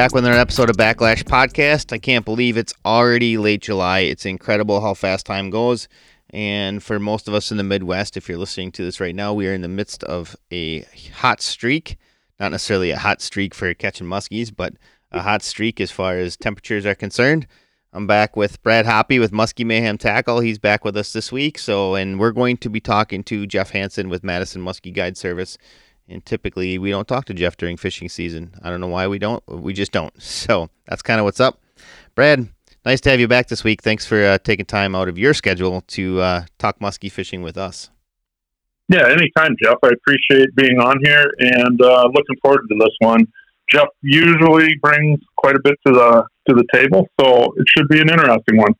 back with another episode of Backlash Podcast. I can't believe it's already late July. It's incredible how fast time goes. And for most of us in the Midwest, if you're listening to this right now, we are in the midst of a hot streak. Not necessarily a hot streak for catching muskies, but a hot streak as far as temperatures are concerned. I'm back with Brad Hoppy with Musky Mayhem Tackle. He's back with us this week. So, and we're going to be talking to Jeff Hanson with Madison Muskie Guide Service. And typically, we don't talk to Jeff during fishing season. I don't know why we don't. We just don't. So that's kind of what's up. Brad, nice to have you back this week. Thanks for uh, taking time out of your schedule to uh, talk muskie fishing with us. Yeah, anytime, Jeff. I appreciate being on here and uh, looking forward to this one. Jeff usually brings quite a bit to the to the table, so it should be an interesting one.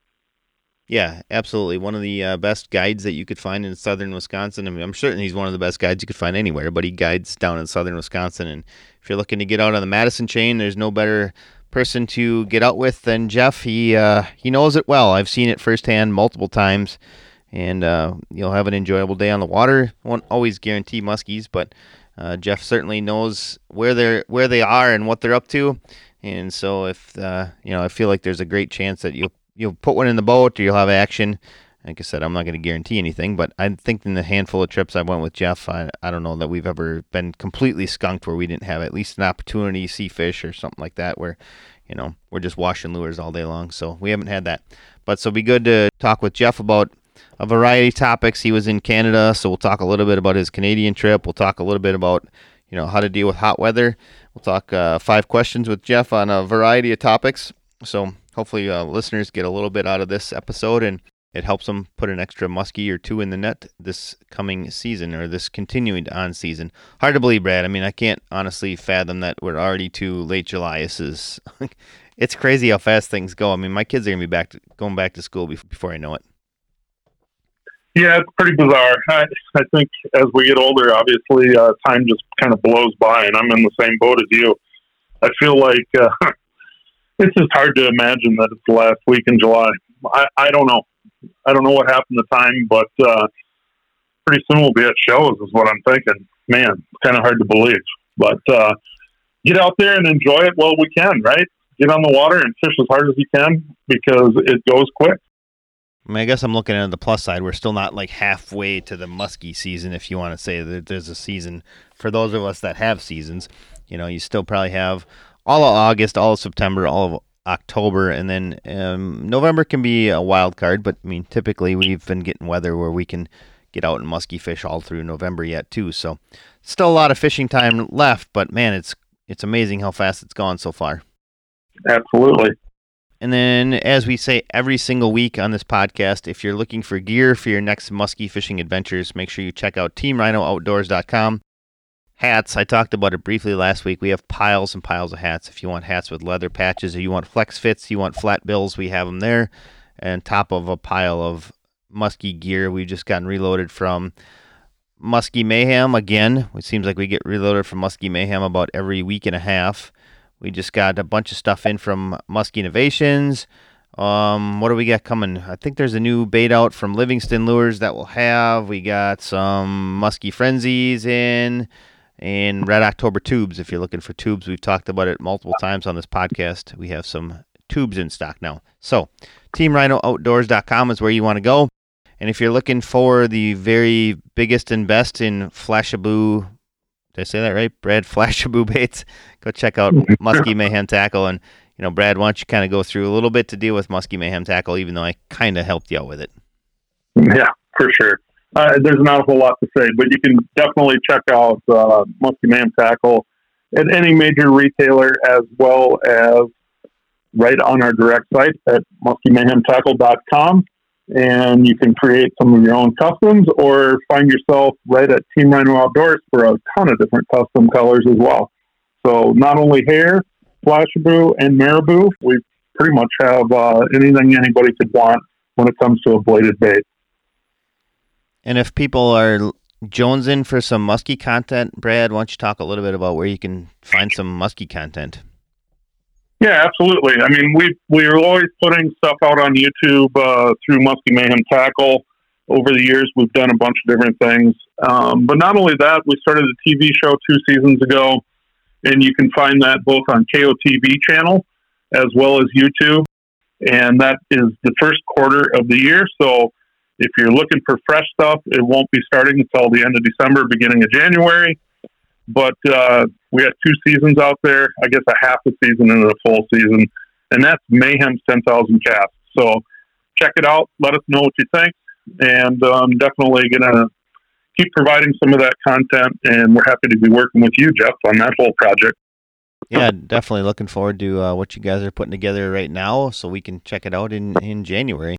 Yeah, absolutely. One of the uh, best guides that you could find in southern Wisconsin. I mean, I'm certain he's one of the best guides you could find anywhere, but he guides down in southern Wisconsin. And if you're looking to get out on the Madison chain, there's no better person to get out with than Jeff. He uh, he knows it well. I've seen it firsthand multiple times, and uh, you'll have an enjoyable day on the water. Won't always guarantee muskies, but uh, Jeff certainly knows where they're where they are and what they're up to. And so, if uh, you know, I feel like there's a great chance that you'll you'll put one in the boat or you'll have action. Like I said, I'm not going to guarantee anything, but I think in the handful of trips I went with Jeff, I, I don't know that we've ever been completely skunked where we didn't have at least an opportunity to see fish or something like that where, you know, we're just washing lures all day long. So we haven't had that. But so be good to talk with Jeff about a variety of topics. He was in Canada, so we'll talk a little bit about his Canadian trip. We'll talk a little bit about you know how to deal with hot weather. We'll talk uh, five questions with Jeff on a variety of topics. So hopefully, uh, listeners get a little bit out of this episode and it helps them put an extra muskie or two in the net this coming season or this continuing on season. Hard to believe, Brad. I mean, I can't honestly fathom that we're already to late July. This is it's crazy how fast things go. I mean, my kids are gonna be back to, going back to school before I know it. Yeah, it's pretty bizarre. I, I think as we get older, obviously, uh, time just kind of blows by, and I'm in the same boat as you. I feel like uh, it's just hard to imagine that it's the last week in July. I, I don't know. I don't know what happened to time, but uh, pretty soon we'll be at shows, is what I'm thinking. Man, it's kind of hard to believe. But uh, get out there and enjoy it while we can, right? Get on the water and fish as hard as you can because it goes quick. I mean, I guess I'm looking at the plus side. We're still not like halfway to the muskie season, if you want to say that there's a season. For those of us that have seasons, you know, you still probably have all of August, all of September, all of October, and then um, November can be a wild card. But I mean, typically we've been getting weather where we can get out and muskie fish all through November yet too. So still a lot of fishing time left, but man, it's it's amazing how fast it's gone so far. Absolutely. And then, as we say every single week on this podcast, if you're looking for gear for your next muskie fishing adventures, make sure you check out TeamRhinoOutdoors.com. Hats, I talked about it briefly last week. We have piles and piles of hats. If you want hats with leather patches, or you want flex fits, you want flat bills, we have them there. And top of a pile of musky gear, we've just gotten reloaded from Musky Mayhem again. It seems like we get reloaded from Musky Mayhem about every week and a half. We just got a bunch of stuff in from Musky Innovations. Um, what do we got coming? I think there's a new bait out from Livingston Lures that we'll have. We got some Musky Frenzies in and Red October tubes. If you're looking for tubes, we've talked about it multiple times on this podcast. We have some tubes in stock now. So, TeamRhinoOutdoors.com is where you want to go. And if you're looking for the very biggest and best in flashabou, did I say that right? Brad flashabou baits. Go check out Musky Mayhem Tackle. And, you know, Brad, why don't you kind of go through a little bit to deal with Musky Mayhem Tackle, even though I kind of helped you out with it? Yeah, for sure. Uh, there's not a whole lot to say, but you can definitely check out uh, Musky Mayhem Tackle at any major retailer as well as right on our direct site at muskymayhemtackle.com and you can create some of your own customs or find yourself right at Team Rhino Outdoors for a ton of different custom colors as well. So not only hair, flashabou, and Marabou, we pretty much have uh, anything anybody could want when it comes to a bladed bait. And if people are jonesing for some musky content, Brad, why don't you talk a little bit about where you can find some musky content? Yeah, absolutely. I mean, we we are always putting stuff out on YouTube uh, through Musky Mayhem Tackle. Over the years, we've done a bunch of different things. Um, but not only that, we started a TV show two seasons ago, and you can find that both on KOTV channel as well as YouTube. And that is the first quarter of the year. So if you're looking for fresh stuff, it won't be starting until the end of December, beginning of January. But uh, we had two seasons out there. I guess a half a season and a full season, and that's Mayhem's 10,000 casts. So check it out. Let us know what you think, and um, definitely gonna keep providing some of that content. And we're happy to be working with you, Jeff, on that whole project. Yeah, definitely looking forward to uh, what you guys are putting together right now, so we can check it out in in January.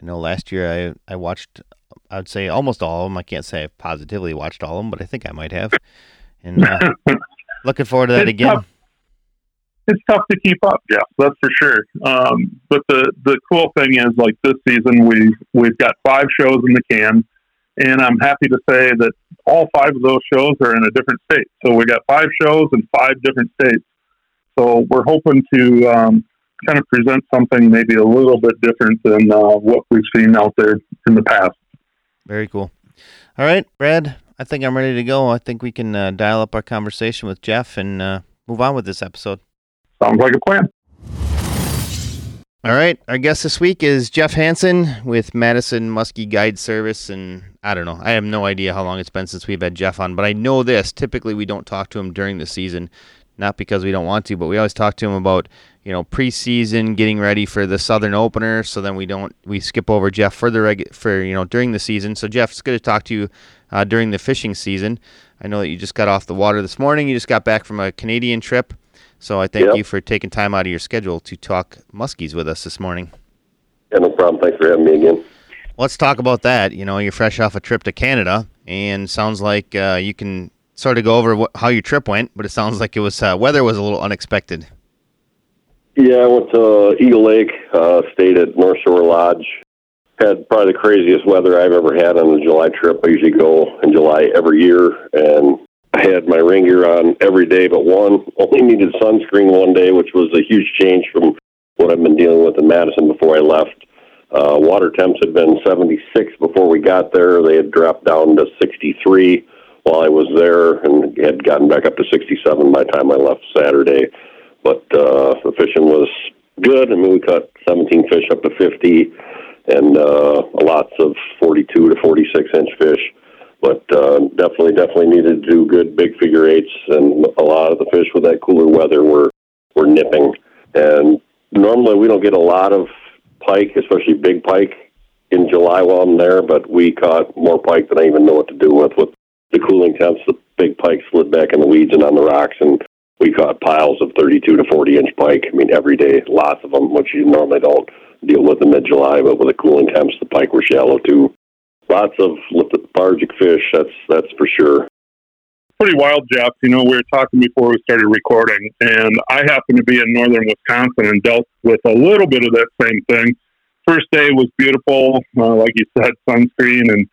I know last year I I watched I'd say almost all of them. I can't say I positively watched all of them, but I think I might have. And uh, looking forward to that It's again. tough. It's tough to keep up, Jeff. That's for sure. Um, but the the cool thing is, like this season, we we've got five shows in the can, and I'm happy to say that all five of those shows are in a different state. So we got five shows in five different states. So we're hoping to um, kind of present something maybe a little bit different than uh, what we've seen out there in the past. Very cool. All right, Brad. I think I'm ready to go. I think we can uh, dial up our conversation with Jeff and uh, move on with this episode. Sounds like a plan. All right, our guest this week is Jeff Hanson with Madison Muskie Guide Service, and I don't know, I have no idea how long it's been since we've had Jeff on, but I know this. Typically, we don't talk to him during the season, not because we don't want to, but we always talk to him about you know preseason, getting ready for the Southern opener. So then we don't we skip over Jeff for the reg- for you know during the season. So Jeff, it's good to talk to you uh, during the fishing season. I know that you just got off the water this morning. You just got back from a Canadian trip. So I thank Yep. you for taking time out of your schedule to talk muskies with us this morning. Yeah, no problem. Thanks for having me again. Let's talk about that. You know, you're fresh off a trip to Canada, and sounds like uh, you can sort of go over wh- how your trip went. But it sounds like it was uh, weather was a little unexpected. Yeah, I went to Eagle Lake, uh, stayed at North Shore Lodge. Had probably the craziest weather I've ever had on a July trip. I usually go in July every year, and I had my rain gear on every day but one. Only needed sunscreen one day, which was a huge change from what I've been dealing with in Madison before I left. Uh, water temps had been 76 before we got there. They had dropped down to 63 while I was there, and had gotten back up to 67 by the time I left Saturday. But uh, the fishing was good. I mean, we caught 17 fish up to 50, and uh, lots of 42 to 46 inch fish. But uh, definitely, definitely needed to do good big figure eights, and a lot of the fish with that cooler weather were were nipping. And normally, we don't get a lot of pike, especially big pike, in July while I'm there. But we caught more pike than I even know what to do with. With the cooling temps, the big pike slid back in the weeds and on the rocks, and we caught piles of 32 to 40 inch pike. I mean, every day, lots of them, which you normally don't deal with in mid July. But with the cooling temps, the pike were shallow too. Lots of lethargic fish. That's that's for sure. pretty wild, Jeff. You know, we were talking before we started recording, and I happen to be in northern Wisconsin and dealt with a little bit of that same thing. First day was beautiful, uh, like you said, sunscreen and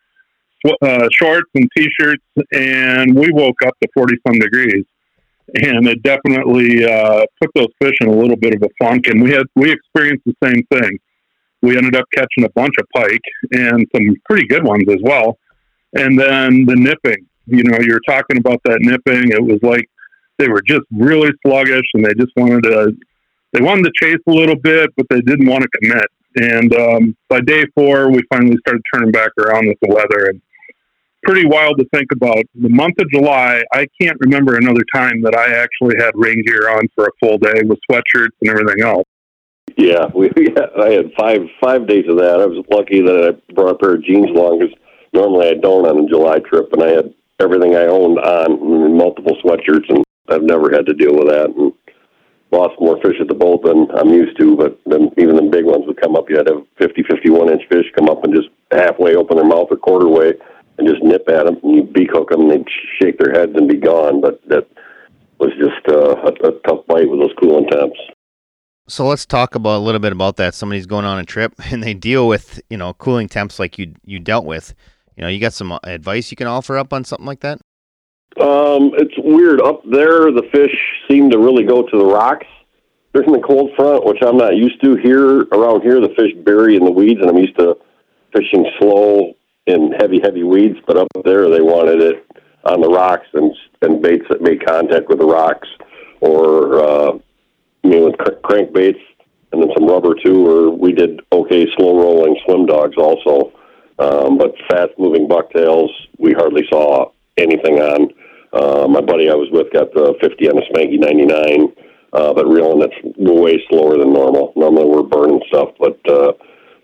uh, shorts and t-shirts, and we woke up to forty some degrees, and it definitely uh, put those fish in a little bit of a funk. And we had we experienced the same thing. We ended up catching a bunch of pike and some pretty good ones as well. And then the nipping you know, you're talking about that nipping. It was like they were just really sluggish, and they just wanted to they wanted to chase a little bit, but they didn't want to commit. And um, by day four, we finally started turning back around with the weather, and pretty wild to think about. The month of July, I can't remember another time that I actually had rain gear on for a full day with sweatshirts and everything else. Yeah, we I had five five days of that. I was lucky that I brought a pair of jeans along because normally I don't on a July trip, and I had everything I owned on, multiple sweatshirts, and I've never had to deal with that. And lost more fish at the boat than I'm used to, but then even the big ones would come up. You had to have 50, 51 inch fish come up and just halfway open their mouth or quarter way and just nip at them. And you beak hook them, and they'd shake their heads and be gone. But that was just uh, a, a tough bite with those cooling temps. So let's talk about a little bit about that. Somebody's going on a trip and they deal with you know cooling temps like you you dealt with. You know, you got some advice you can offer up on something like that? Um, it's weird up there. The fish seem to really go to the rocks during the cold front, which I'm not used to here. Around here, the fish bury in the weeds, and I'm used to fishing slow in weeds. But up there, they wanted it on the rocks and and baits that made contact with the rocks. or uh, I mean with cr- crankbaits and then some rubber too. Or we did okay slow rolling swim dogs also, um, but fast moving bucktails we hardly saw anything on. Uh, my buddy I was with got the 50 on a Spanky 99, uh, but reeling that's way slower than normal. Normally we're burning stuff, but uh,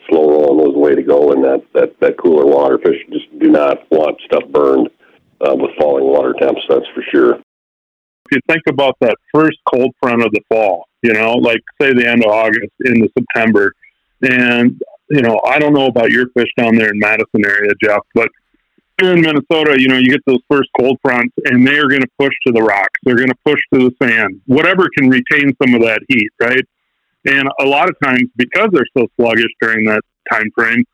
slow rolling was the way to go in that, that, that cooler water. Fish just do not want stuff burned uh, with falling water temps, that's for sure. If you think about that first cold front of the fall, you know, like say the end of August into September, and you know, I don't know about your fish down there in Madison area, Jeff, but here in Minnesota, you know, you get those first cold fronts, and they are going to push to the rocks. They're going to push to the sand, whatever can retain some of that heat, right? And a lot of times, because they're so sluggish during that time frame,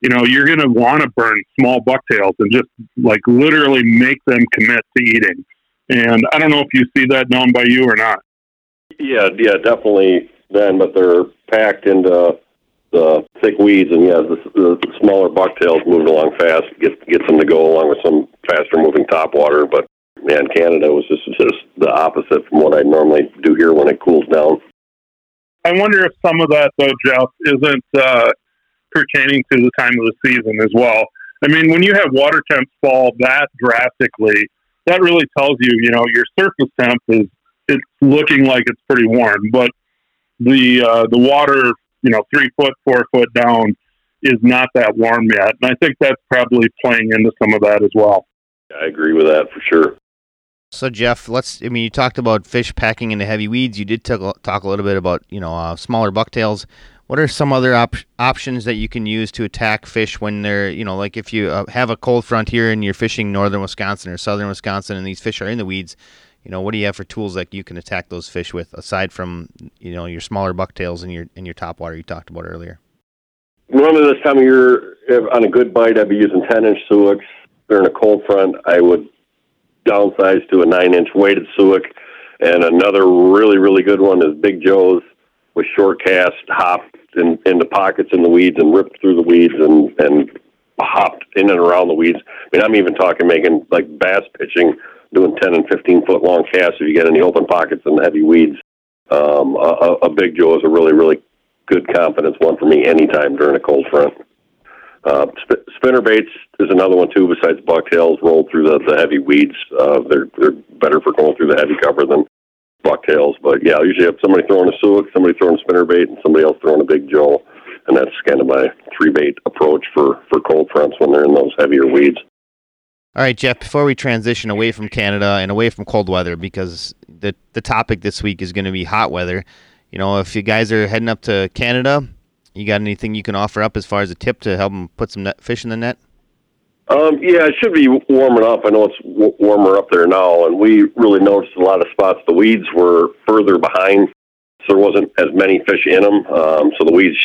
you know, you're going to want to burn small bucktails and just like literally make them commit to eating. And I don't know if you see that down by you or not. Yeah, yeah, definitely then, but they're packed into the thick weeds, and yeah, the, the smaller bucktails moved along fast, get gets them to go along with some faster moving topwater. But man, Canada was just just the opposite from what I normally do here when it cools down. I wonder if some of that, though, Jeff, isn't uh, pertaining to the time of the season as well. I mean, when you have water temps fall that drastically, that really tells you, you know, your surface temp is it's looking like it's pretty warm, but the uh, the water, you know, three foot, four foot down, is not that warm yet, and I think that's probably playing into some of that as well. I agree with that for sure. So Jeff, let's. I mean, you talked about fish packing into heavy weeds. You did talk, talk a little bit about you know uh, smaller bucktails. What are some other op- options that you can use to attack fish when they're you know like if you uh, have a cold front here and you're fishing northern Wisconsin or southern Wisconsin and these fish are in the weeds, you know what do you have for tools that you can attack those fish with aside from you know your smaller bucktails and your and your top water you talked about earlier? Normally this time of year, on a good bite, I'd be using 10 inch Suicks. During a cold front, I would downsize to a 9 inch weighted Suick. And another really, really good one is Big Joe's with short cast, hopped in, into pockets in the weeds and ripped through the weeds and, and hopped in and around the weeds. I mean, I'm even talking making like bass pitching, doing 10 and 15 foot long casts if you get any open pockets and heavy weeds. Um, a, a Big Joe is a really, really good confidence one for me anytime during a cold front. Uh, sp- spinner baits is another one too. Besides bucktails, rolled through the, the heavy weeds. Uh, they're they're better for going through the heavy cover than bucktails. But yeah, I usually have somebody throwing a Suick, somebody throwing a spinner bait, and somebody else throwing a big joe. And that's kind of my three bait approach for for cold fronts when they're in those heavier weeds. All right, Jeff. Before we transition away from Canada and away from cold weather, because the the topic this week is going to be hot weather. You know, if you guys are heading up to Canada, you got anything you can offer up as far as a tip to help them put some net, fish in the net? Um, yeah, it should be warming up. I know it's w- warmer up there now, and we really noticed a lot of spots. The weeds were further behind, so there wasn't as many fish in them. Um, so the weeds,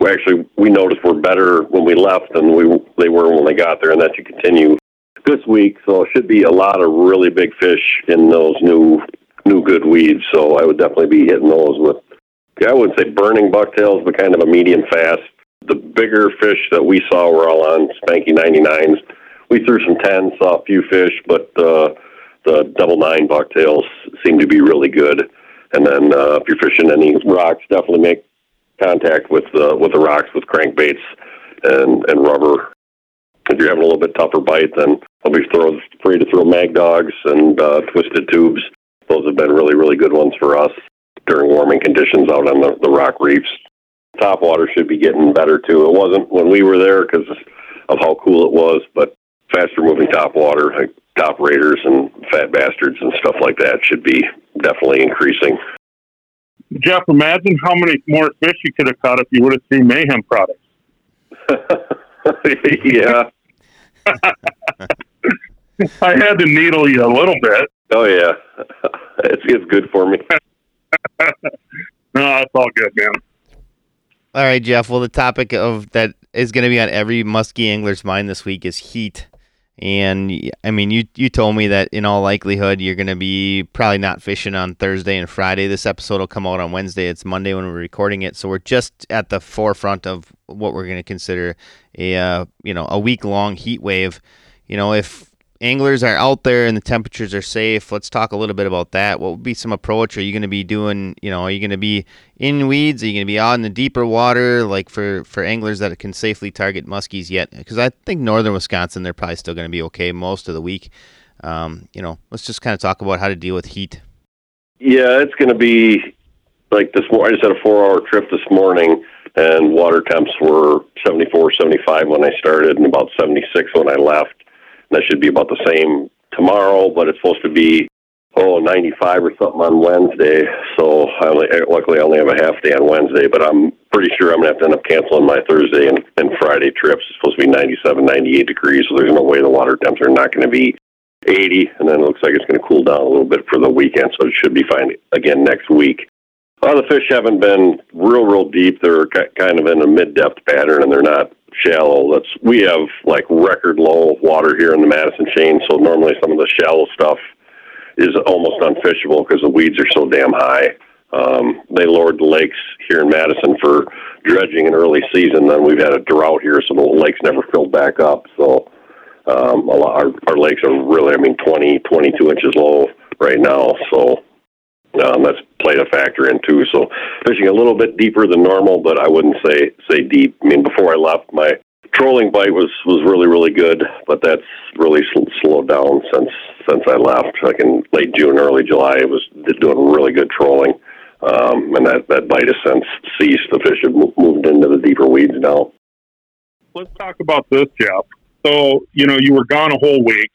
we actually, we noticed were better when we left than we they were when they got there, and that should continue this week. So it should be a lot of really big fish in those new new good weeds. So I would definitely be hitting those with, I wouldn't say burning bucktails, but kind of a medium fast. The bigger fish that we saw were all on Spanky 99s. We threw some 10s, saw a few fish, but uh, the double nine bucktails seem to be really good. And then uh, if you're fishing any rocks, definitely make contact with uh, with the rocks with crankbaits and and rubber. If you're having a little bit tougher bite, then I'll be throw, free to throw mag dogs and uh, twisted tubes those have been really, really good ones for us during warming conditions out on the, the rock reefs. Top water should be getting better too. It wasn't when we were there because of how cool it was, but faster moving top water, like top raiders and fat bastards and stuff like that should be definitely increasing. Jeff, imagine how many more fish you could have caught if you would have seen Mayhem products. yeah. I had to needle you a little bit. Oh yeah, it's it's good for me. No, it's all good, man. All right, Jeff. Well, the topic of that is going to be on every muskie angler's mind this week is heat. And I mean, you you told me that in all likelihood you're going to be probably not fishing on Thursday and Friday. This episode will come out on Wednesday. It's Monday when we're recording it, so we're just at the forefront of what we're going to consider a uh, you know a week long heat wave. You know, if anglers are out there and the temperatures are safe, let's talk a little bit about that. What would be some approach? Are you going to be doing, you know, are you going to be in weeds? Are you going to be out in the deeper water, like for, for anglers that can safely target muskies yet? Because I think northern Wisconsin, they're probably still going to be okay most of the week. Um, you know, let's just kind of talk about how to deal with heat. Yeah, it's going to be like this morning. I just had a four hour trip this morning and water temps were 74, 75 when I started and about 76 when I left. That should be about the same tomorrow, but it's supposed to be oh 95 or something on Wednesday. So I only, eh, luckily I only have a half day on Wednesday, but I'm pretty sure I'm gonna have to end up canceling my Thursday and, and Friday trips. It's supposed to be 97, 98 degrees, so there's no way the water temps are not going to be 80, and then it looks like it's going to cool down a little bit for the weekend, so it should be fine again next week. Well, the fish haven't been real, real deep. They're kind of in a mid-depth pattern, and they're not shallow. That's we have like record low water here in the Madison chain, so normally some of the shallow stuff is almost unfishable because the weeds are so damn high. Um, they lowered the lakes here in Madison for dredging in early season. Then we've had a drought here, so the lakes never filled back up. So um, a lot, our, our lakes are really, I mean, 20, 22 inches low right now. So um, that's played a factor in too. So fishing a little bit deeper than normal, but I wouldn't say say deep. I mean, before I left, my trolling bite was was really really good, but that's really sl- slowed down since since I left. Like in late June, early July, it was doing really good trolling, um, and that that bite has since ceased. The fish have moved into the deeper weeds now. Let's talk about this, Jeff. So you know you were gone a whole week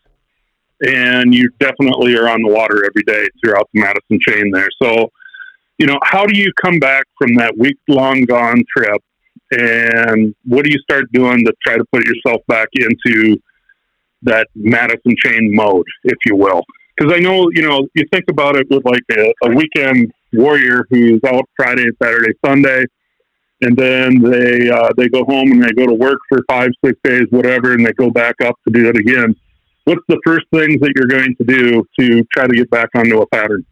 and you definitely are on the water every day throughout the Madison chain there. So, you know, how do you come back from that week long gone trip and what do you start doing to try to put yourself back into that Madison chain mode, if you will? Because I know, you know, you think about it with like a, a weekend warrior who's out Friday, Saturday, Sunday, and then they uh, they go home and they go to work for five, six days, whatever, and they go back up to do it again what's the first things that you're going to do to try to get back onto a pattern?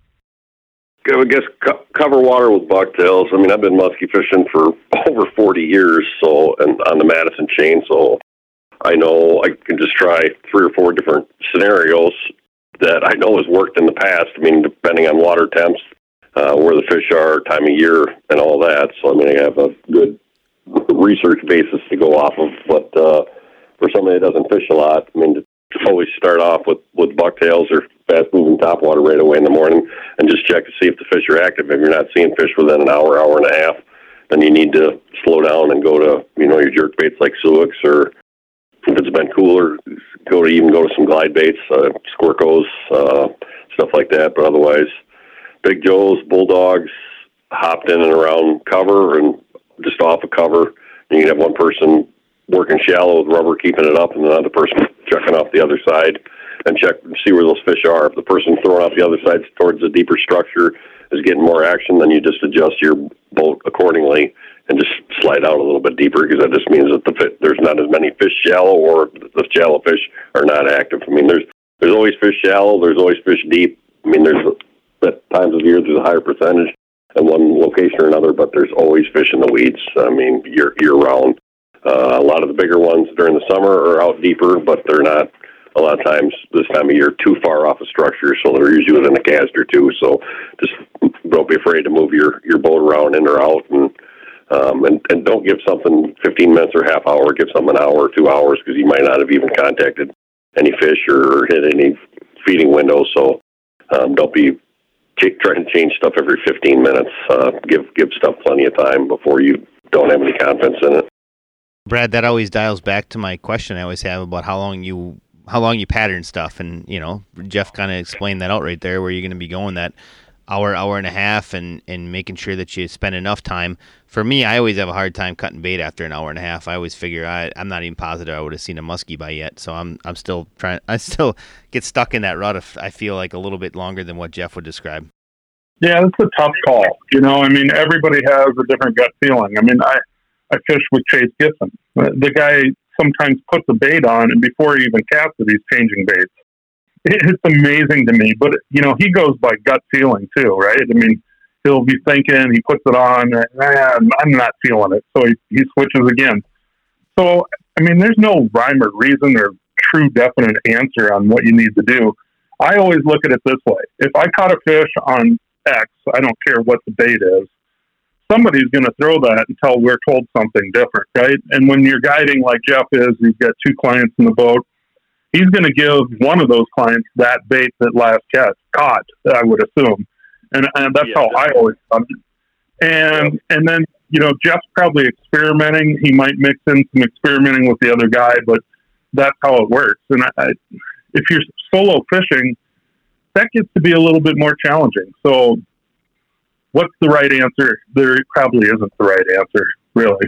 I guess co- cover water with bucktails. I mean, I've been musky fishing for over 40 years, so and on the Madison chain, so I know I can just try three or four different scenarios that I know has worked in the past. I mean, depending on water temps, uh, where the fish are, time of year, and all that. So I mean, I have a good research basis to go off of. But uh, for somebody that doesn't fish a lot, I mean, always start off with with bucktails or fast moving topwater right away in the morning and just check to see if the fish are active. If you're not seeing fish within an hour, hour and a half, then you need to slow down and go to you know your jerk baits like Suick's or if it's been cooler, go to even go to some glide baits, uh, Squircos, uh, stuff like that. But otherwise, Big Joe's, Bull Dawgs, hopped in and around cover and just off a of cover. You can have one person working shallow with rubber, keeping it up, and another person checking off the other side and check see where those fish are. If the person throwing off the other side towards the deeper structure is getting more action, then you just adjust your boat accordingly and just slide out a little bit deeper because that just means that the fit, there's not as many fish shallow or the shallow fish are not active. I mean, there's there's always fish shallow, there's always fish deep. I mean, there's at times of year there's a higher percentage in one location or another, but there's always fish in the weeds. I mean, year year round. Uh, a lot of the bigger ones during the summer are out deeper, but they're not a lot of times this time of year too far off a structure, so they're usually within a cast or two. So just don't be afraid to move your your boat around in or out, and um, and and don't give something 15 minutes or half hour. Give something an hour or two hours because you might not have even contacted any fish or hit any feeding windows. So um, don't be trying to change stuff every 15 minutes. Uh, give give stuff plenty of time before you don't have any confidence in it. Brad, that always dials back to my question I always have about how long you how long you pattern stuff, and you know Jeff kind of explained that out right there, where you're going to be going that hour, hour and a half, and and making sure that you spend enough time. For me, I always have a hard time cutting bait after an hour and a half. I always figure I I'm not even positive I would have seen a muskie by yet, so I'm I'm still trying. I still get stuck in that rut. If I feel like a little bit longer than what Jeff would describe. Yeah, it's a tough call. You know, I mean, everybody has a different gut feeling. I mean, I I fish with Chase Gibson. The guy sometimes puts a bait on, and before he even casts it, he's changing baits. It's amazing to me, but you know he goes by gut feeling too, right? I mean, he'll be thinking, he puts it on, and I'm not feeling it, so he, he switches again. So I mean, there's no rhyme or reason or true definite answer on what you need to do. I always look at it this way: if I caught a fish on X, I don't care what the bait is. Somebody's going to throw that until we're told something different, right? And when you're guiding like Jeff is, you've got two clients in the boat. He's going to give one of those clients that bait that last catch caught. I would assume, and, and that's yeah, how I always done it. And yeah. and then you know Jeff's probably experimenting. He might mix in some experimenting with the other guy, but that's how it works. And I, I, if you're solo fishing, that gets to be a little bit more challenging. So, what's the right answer? There probably isn't the right answer, really.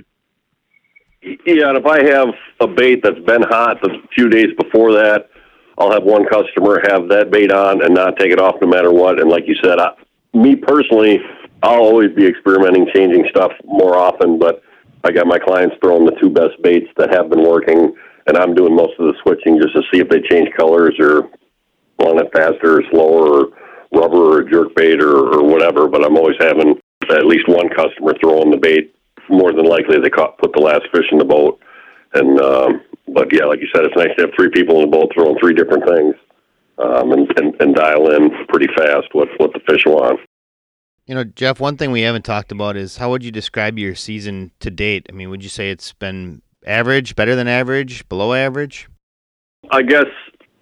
Yeah, and if I have a bait that's been hot the few days before that, I'll have one customer have that bait on and not take it off no matter what. And like you said, I, me personally, I'll always be experimenting, changing stuff more often. But I got my clients throwing the two best baits that have been working, and I'm doing most of the switching just to see if they change colors or want it faster or slower, or rubber or jerk bait or, or whatever. But I'm always having at least one customer throwing the bait. More than likely, they caught, put the last fish in the boat. And um, but yeah, like you said, it's nice to have three people in the boat throwing three different things, um, and, and and dial in pretty fast what what the fish want. You know, Jeff, one thing we haven't talked about is how would you describe your season to date? I mean, would you say it's been average, better than average, below average? I guess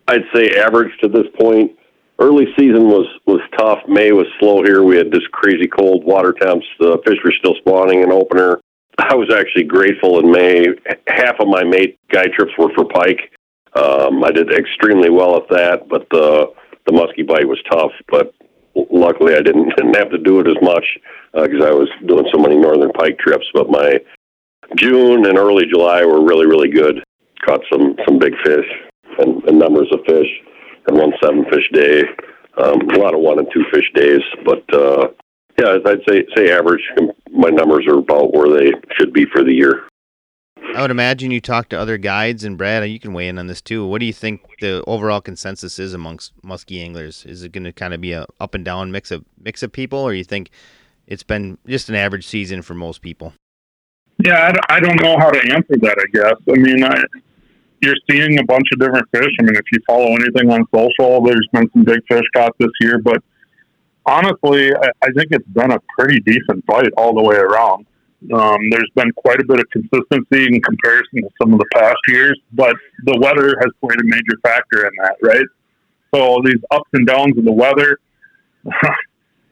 I'd say average to this point. Early season was was tough. May was slow here. We had this crazy cold water temps. The fish were still spawning in opener. I was actually grateful in May. Half of my May guide trips were for pike. Um, I did extremely well at that, but the the muskie bite was tough. But luckily I didn't didn't have to do it as much because uh, I was doing so many northern pike trips. But my June and early July were really really good. Caught some some big fish and, and numbers of fish, and one seven fish day. Um, a lot of one and two fish days, but uh, yeah, I'd say say average. My numbers are about where they should be for the year. I would imagine you talk to other guides, and Brad, you can weigh in on this too. What do you think the overall consensus is amongst muskie anglers? Is it going to kind of be a up and down mix of mix of people, or you think it's been just an average season for most people? Yeah, I don't know how to answer that. I guess. I mean, I, you're seeing a bunch of different fish. I mean, if you follow anything on social, there's been some big fish caught this year, but honestly, I, I think it's been a pretty decent fight all the way around. Um, there's been quite a bit of consistency in comparison to some of the past years, but the weather has played a major factor in that, right? So these ups and downs of the weather,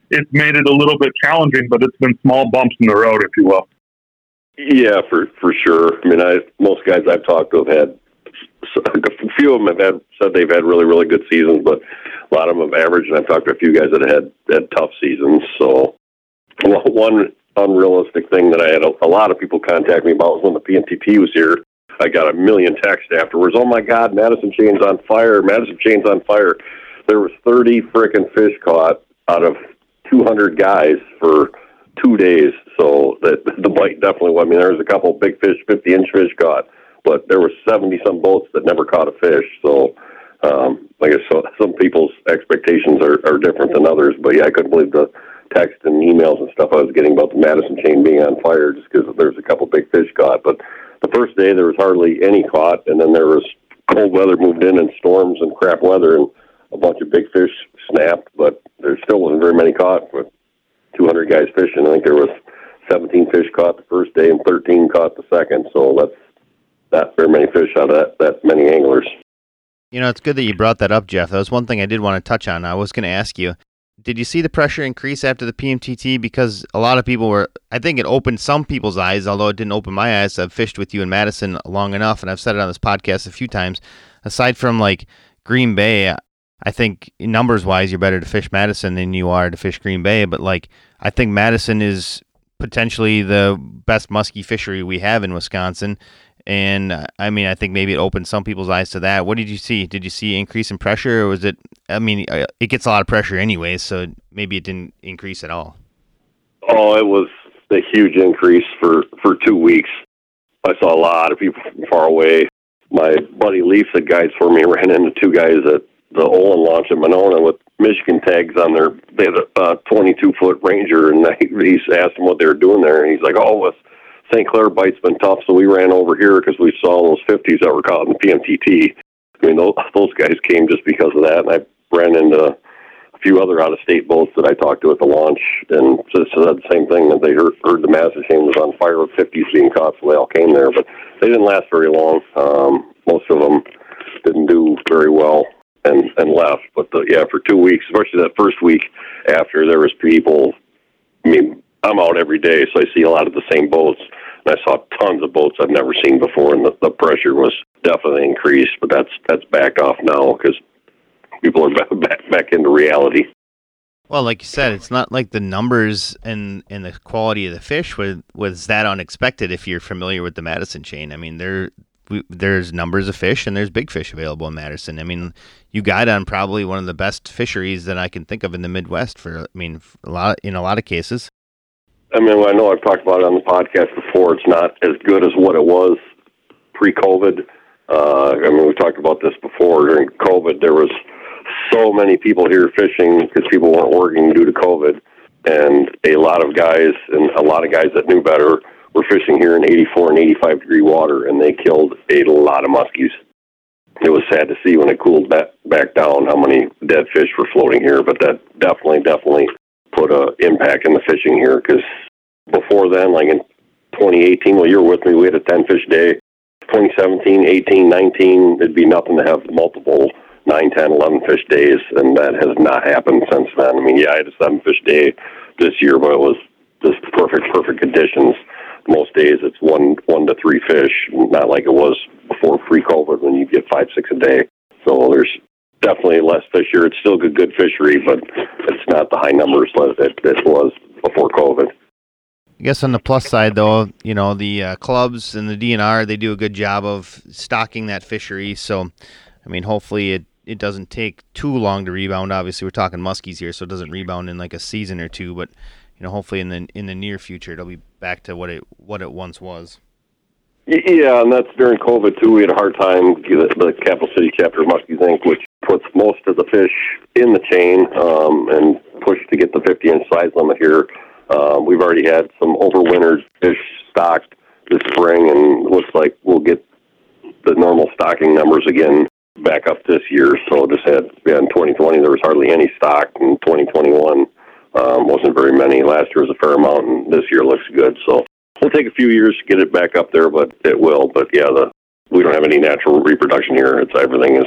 it's made it a little bit challenging, but it's been small bumps in the road, if you will. Yeah, for for sure. I mean, I most guys I've talked to have had a few of them have had said they've had really really good seasons, but a lot of them have averaged. And I've talked to a few guys that had had tough seasons. So one unrealistic thing that I had a, a lot of people contact me about was when the PMTT was here. I got a million texts afterwards. Oh my God, Madison Chain's on fire! Madison Chain's on fire! There was thirty frickin' fish caught out of two hundred guys for two days. So that the bite definitely. I mean, there was a couple big fish, fifty inch fish caught, but there were seventy some boats that never caught a fish. So. Um, I guess so, some people's expectations are, are different than others, but yeah, I couldn't believe the text and emails and stuff I was getting about the Madison chain being on fire just because there's a couple big fish caught. But the first day there was hardly any caught, and then there was cold weather moved in and storms and crap weather, and a bunch of big fish snapped. But there still wasn't very many caught with 200 guys fishing. I think there was 17 fish caught the first day and 13 caught the second. So that's not very many fish out of that that many anglers. You know, it's good that you brought that up, Jeff. That was one thing I did want to touch on. I was going to ask you did you see the pressure increase after the PMTT? Because a lot of people were, I think it opened some people's eyes, although it didn't open my eyes. I've fished with you in Madison long enough, and I've said it on this podcast a few times. Aside from like Green Bay, I think numbers wise, you're better to fish Madison than you are to fish Green Bay. But like, I think Madison is potentially the best muskie fishery we have in Wisconsin. And uh, I mean, I think maybe it opened some people's eyes to that. What did you see? Did you see increase in pressure, or was it? I mean, uh, it gets a lot of pressure anyway, so maybe it didn't increase at all. Oh, it was a huge increase for for two weeks. I saw a lot of people from far away. My buddy Leaf, that guides for me, ran into two guys at the Olin launch in Monona with Michigan tags on their. They had a uh, 22 foot Ranger, and I, he asked them what they were doing there, and he's like, "Oh, with St. Clair bite's been tough, so we ran over here because we saw those 50s that were caught in PMTT. I mean, those, those guys came just because of that, and I ran into a few other out of state boats that I talked to at the launch, and just said the same thing that they heard, heard the chain was on fire with 50s being caught, so they all came there, but they didn't last very long. Um, most of them didn't do very well and and left. But the, yeah, for two weeks, especially that first week after, there was people. I mean, I'm out every day, so I see a lot of the same boats. I saw tons of boats I've never seen before, and the, the pressure was definitely increased. But that's that's backed off now because people are back, back into reality. Well, like you said, it's not like the numbers and and the quality of the fish was was that unexpected. If you're familiar with the Madison chain, I mean, there there's numbers of fish and there's big fish available in Madison. I mean, you guide on probably one of the best fisheries that I can think of in the Midwest. For I mean, a lot in a lot of cases. I mean, I know I've talked about it on the podcast before. It's not as good as what it was pre-COVID. Uh, I mean, we talked about this before. During COVID, there was so many people here fishing because people weren't working due to COVID, and a lot of guys and a lot of guys that knew better were fishing here in 84 and 85 degree water, and they killed a lot of muskies. It was sad to see when it cooled back, back down how many dead fish were floating here, but that definitely, definitely put a impact in the fishing here because before then, like in 2018, well, you were with me, we had a 10 fish day. 2017, 18, 19, it'd be nothing to have multiple 9, 10, 11 fish days, and that has not happened since then. I mean, yeah, I had a 7 fish day this year, but it was just perfect, perfect conditions most days it's one one to three fish, not like it was before pre-COVID when you get five six a day. So there's definitely less fish here. It's still good good fishery, but it's not the high numbers that it, it was before COVID. I guess on the plus side, though, you know the uh, clubs and the DNR they do a good job of stocking that fishery. So, I mean, hopefully it it doesn't take too long to rebound. Obviously, we're talking muskies here, so it doesn't rebound in like a season or two. But you know, hopefully in the in the near future it'll be back to what it what it once was. Yeah, and that's during COVID too. We had a hard time. The, the Capital City chapter of Muskies Inc., which puts most of the fish in the chain um, and pushed to get the 50 inch size limit here. Um, we've already had some overwintered fish stocked this spring, and looks like we'll get the normal stocking numbers again back up this year. So just had yeah, in 2020 there was hardly any stock. In 2021 um, wasn't very many. Last year was a fair amount, and this year looks good. So it'll take a few years to get it back up there, but it will. But yeah, the we don't have any natural reproduction here. It's everything is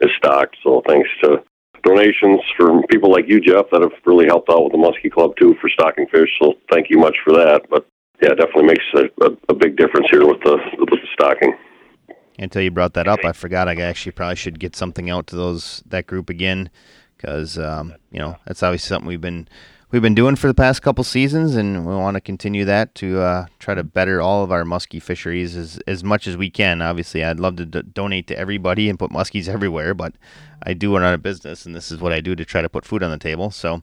is stocked. So thanks to donations from people like you, Jeff, that have really helped out with the Muskie Club too for stocking fish. So thank you much for that. But yeah, it definitely makes a, a, a big difference here with the with the stocking. Until you brought that up, I forgot. I actually probably should get something out to those that group again because um, you know that's obviously something we've been we've been doing for the past couple seasons, and we want to continue that to uh, try to better all of our muskie fisheries as as much as we can. Obviously, I'd love to d- donate to everybody and put muskies everywhere, but I do run a business, and this is what I do to try to put food on the table. So.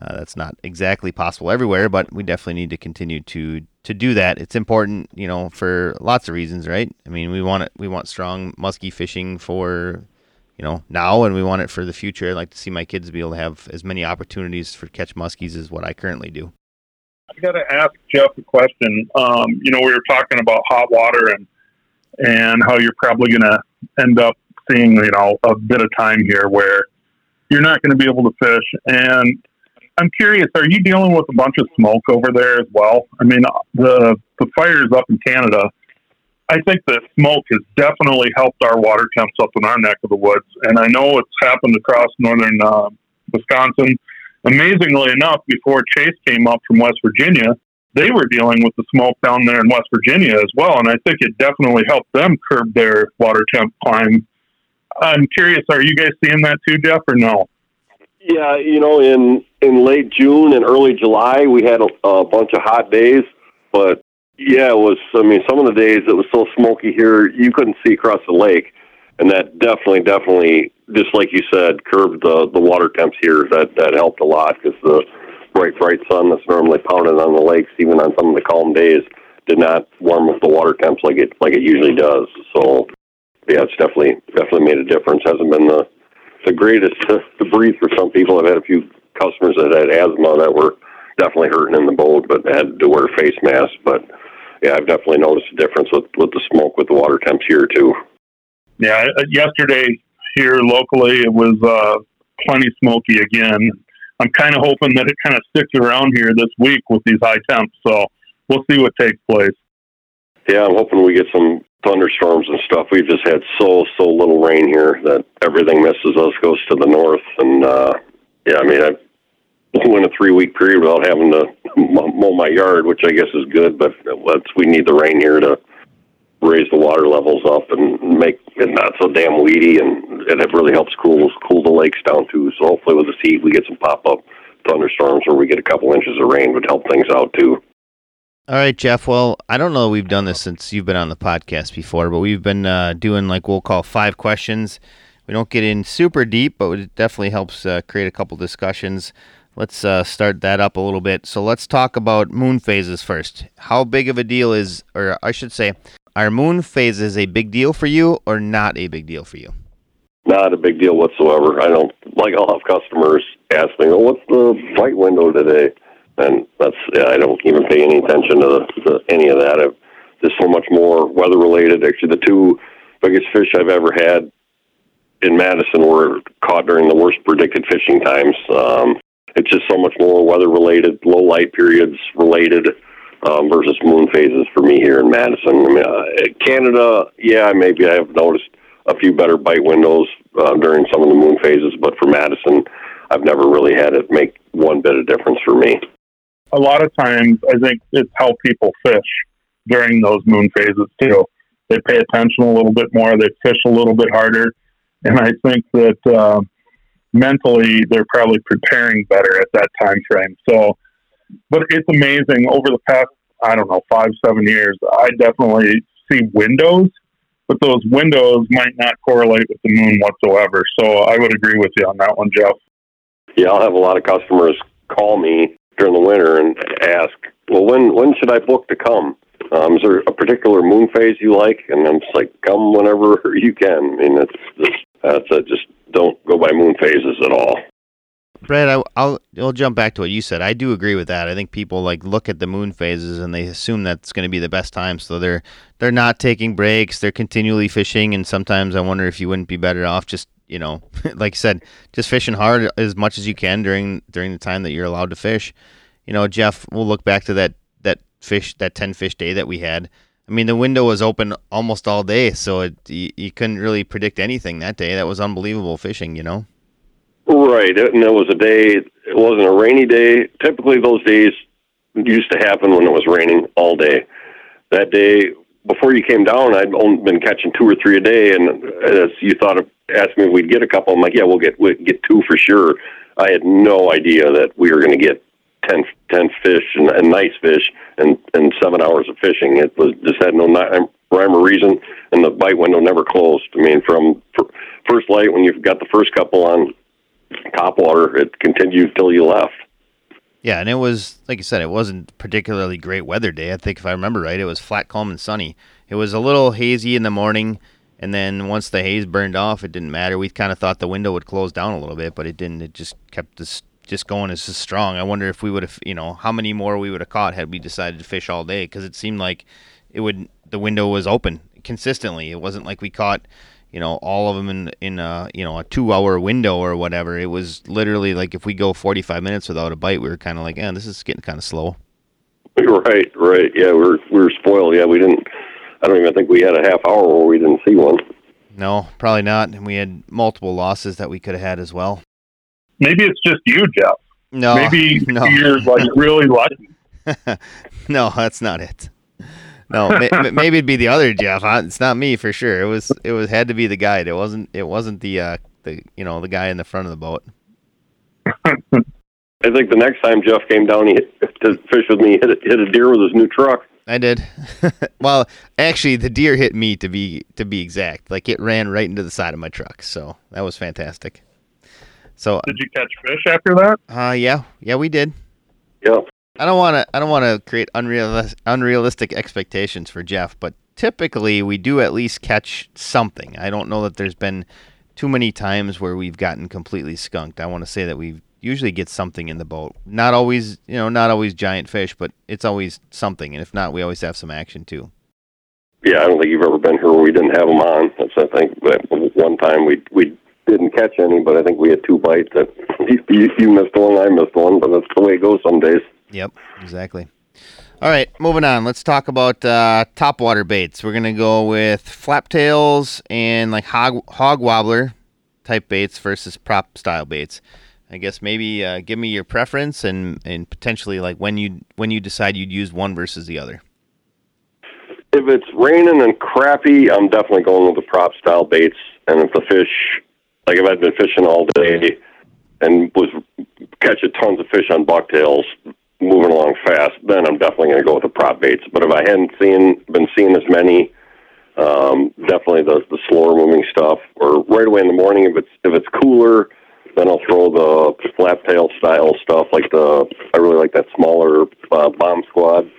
Uh, that's not exactly possible everywhere, but we definitely need to continue to to do that. It's important, you know, for lots of reasons, right? I mean, we want it, we want strong muskie fishing for you know now and we want it for the future i'd like to see my kids be able to have as many opportunities for catch muskies as what i currently do. I got to ask jeff a question. Um, you know we were talking about hot water and and how you're probably going to end up seeing you know a bit of time here where you're not going to be able to fish. And i'm curious are you dealing with a bunch of smoke over there as well? I mean the the fires up in canada I think that smoke has definitely helped our water temps up in our neck of the woods, and I know it's happened across northern uh, Wisconsin. Amazingly enough, before Chase came up from West Virginia, they were dealing with the smoke down there in West Virginia as well, and I think it definitely helped them curb their water temp climb. I'm curious, are you guys seeing that too, Jeff, or no? Yeah, you know, in in late June and early July, we had a, a bunch of hot days, but yeah, it was. I mean, some of the days it was so smoky here, you couldn't see across the lake, and that definitely, definitely, just like you said, curbed the the water temps here. That that helped a lot because the bright, bright sun that's normally pounding on the lakes, even on some of the calm days, did not warm up the water temps like it like it usually does. So, yeah, it's definitely definitely made a difference. Hasn't been the the greatest to, to breathe for some people. I've had a few customers that had asthma that were definitely hurting in the boat, but had to wear face masks. But yeah, I've definitely noticed a difference with with the smoke with the water temps here too. Yeah, uh, yesterday here locally it was uh, plenty smoky again. I'm kind of hoping that it kind of sticks around here this week with these high temps. So we'll see what takes place. Yeah, I'm hoping we get some thunderstorms and stuff. We've just had so so little rain here that everything misses us, goes to the north, and uh, yeah, I mean I went a three week period without having to mow my yard, which I guess is good, but let's we need the rain here to raise the water levels up and make it not so damn weedy, and, and it really helps cool cool the lakes down too. So hopefully with the heat, we get some pop up thunderstorms where we get a couple inches of rain would help things out too. All right, Jeff. Well, I don't know we've done this since you've been on the podcast before, but we've been uh, doing like we'll call five questions. We don't get in super deep, but it definitely helps uh, create a couple discussions. Let's uh, start that up a little bit. So let's talk about moon phases first. How big of a deal is, or I should say, are moon phases a big deal for you or not a big deal for you? Not a big deal whatsoever. I don't like. I'll have customers ask me, "Well, what's the white window today?" and that's yeah, I don't even pay any attention to, the, any of that. I've, there's so much more weather related. Actually, the two biggest fish I've ever had in Madison were caught during the worst predicted fishing times. Um, it's just so much more weather related, low light periods related um, versus moon phases for me here in Madison. I mean, uh, Canada, yeah, maybe I have noticed a few better bite windows uh, during some of the moon phases, but for Madison, I've never really had it make one bit of difference for me a lot of times I think it's how people fish during those moon phases too. They pay attention a little bit more. They fish a little bit harder, and I think that uh, mentally they're probably preparing better at that time frame. So, but it's amazing over the past I don't know five seven years. I definitely see windows, but those windows might not correlate with the moon whatsoever. So I would agree with you on that one, Jeff. Yeah, I'll have a lot of customers call me during the winter and ask, well, when when should I book to come? Um, is there a particular moon phase you like? And I'm just like, come whenever you can. I mean, it's just, that's it. Just don't go by moon phases at all. Brad, I, will I'll jump back to what you said. I do agree with that. I think people like look at the moon phases and they assume that's going to be the best time, so they're they're not taking breaks. They're continually fishing, and sometimes I wonder if you wouldn't be better off just you know, like I said, just fishing hard as much as you can during during the time that you're allowed to fish. You know, Jeff, we'll look back to that that fish that ten fish day that we had. I mean, the window was open almost all day, so it, you, you couldn't really predict anything that day. That was unbelievable fishing, you know. Right, and it was a day. It wasn't a rainy day. Typically, those days used to happen when it was raining all day. That day before you came down, I'd only been catching two or three a day, and as you thought of asked me if we'd get a couple, I'm like, yeah, we'll get we'll get two for sure. I had no idea that we were going to get 10, 10 fish and, and nice fish and and seven hours of fishing. It was just had no rhyme or reason, and the bite window never closed. I mean, from first light when you've got the first couple on top water, it continued till you left. Yeah, and it was like you said, it wasn't particularly great weather day. I think if I remember right, it was flat, calm, and sunny. It was a little hazy in the morning, and then once the haze burned off, it didn't matter. We kind of thought the window would close down a little bit, but it didn't. It just kept this just going as strong. I wonder if we would have, you know, how many more we would have caught had we decided to fish all day because it seemed like it would. The window was open consistently. It wasn't like we caught you know all of them in in a you know a two hour window or whatever. It was literally like if we go forty five minutes without a bite, we were kind of like, yeah, this is getting kind of slow. Right, right. Yeah, we are we are spoiled. Yeah, we didn't. I don't even think we had a half hour where we didn't see one. No, probably not. And we had multiple losses that we could have had as well. Maybe it's just you, Jeff. No, maybe no. you're like really lucky. no, that's not it. No, maybe it'd be the other Jeff. It's not me for sure. It was it was had to be the guide. It wasn't it wasn't the uh the you know the guy in the front of the boat. I think the next time Jeff came down he hit, to fish with me, hit a, hit a deer with his new truck. I did. well, actually, the deer hit me to be to be exact. Like it ran right into the side of my truck, so that was fantastic. So did you catch fish after that? Uh, yeah, yeah, we did. Yep. I don't want to. I don't want to create unrealistic, unrealistic expectations for Jeff, but typically we do at least catch something. I don't know that there's been too many times where we've gotten completely skunked. I want to say that we usually get something in the boat. Not always, you know, not always giant fish, but it's always something. And if not, we always have some action too. Yeah, I don't think you've ever been here where we didn't have them on. That's. I think but one time we we didn't catch any, but I think we had two bites. That you, you missed one, I missed one, but that's the way it goes some days. Yep, exactly. All right, moving on. Let's talk about uh, topwater baits. We're gonna go with flaptails and like hog hog wobbler type baits versus prop style baits. I guess maybe uh, give me your preference and and potentially like when you when you decide you'd use one versus the other. If it's raining and crappy, I'm definitely going with the prop style baits. And if the fish, like if I'd been fishing all day and was catching tons of fish on bucktails, moving along fast, then I'm definitely going to go with the prop baits. But if I hadn't seen been seeing as many, um, definitely the the slower moving stuff. Or right away in the morning, if it's if it's cooler, then I'll throw the flap tail style stuff like the I really like that smaller uh, bomb squad.